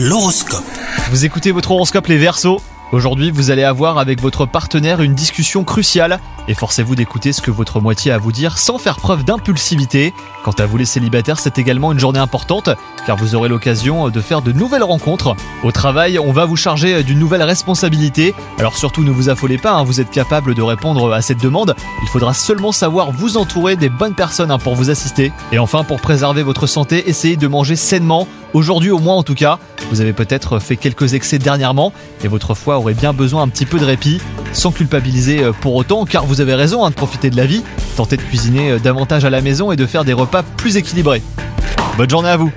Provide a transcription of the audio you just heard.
L'horoscope. Vous écoutez votre horoscope les Verseaux. Aujourd'hui, vous allez avoir avec votre partenaire une discussion cruciale. Efforcez-vous d'écouter ce que votre moitié a à vous dire sans faire preuve d'impulsivité. Quant à vous les célibataires, c'est également une journée importante car vous aurez l'occasion de faire de nouvelles rencontres. Au travail, on va vous charger d'une nouvelle responsabilité. Alors surtout ne vous affolez pas, hein, vous êtes capable de répondre à cette demande. Il faudra seulement savoir vous entourer des bonnes personnes hein, pour vous assister. Et enfin, pour préserver votre santé, essayez de manger sainement. Aujourd'hui au moins en tout cas, vous avez peut-être fait quelques excès dernièrement et votre foie aurait bien besoin un petit peu de répit, sans culpabiliser euh, pour autant, car vous avez raison hein, de profiter de la vie, tentez de cuisiner euh, davantage à la maison et de faire des repas plus équilibrés. Bonne journée à vous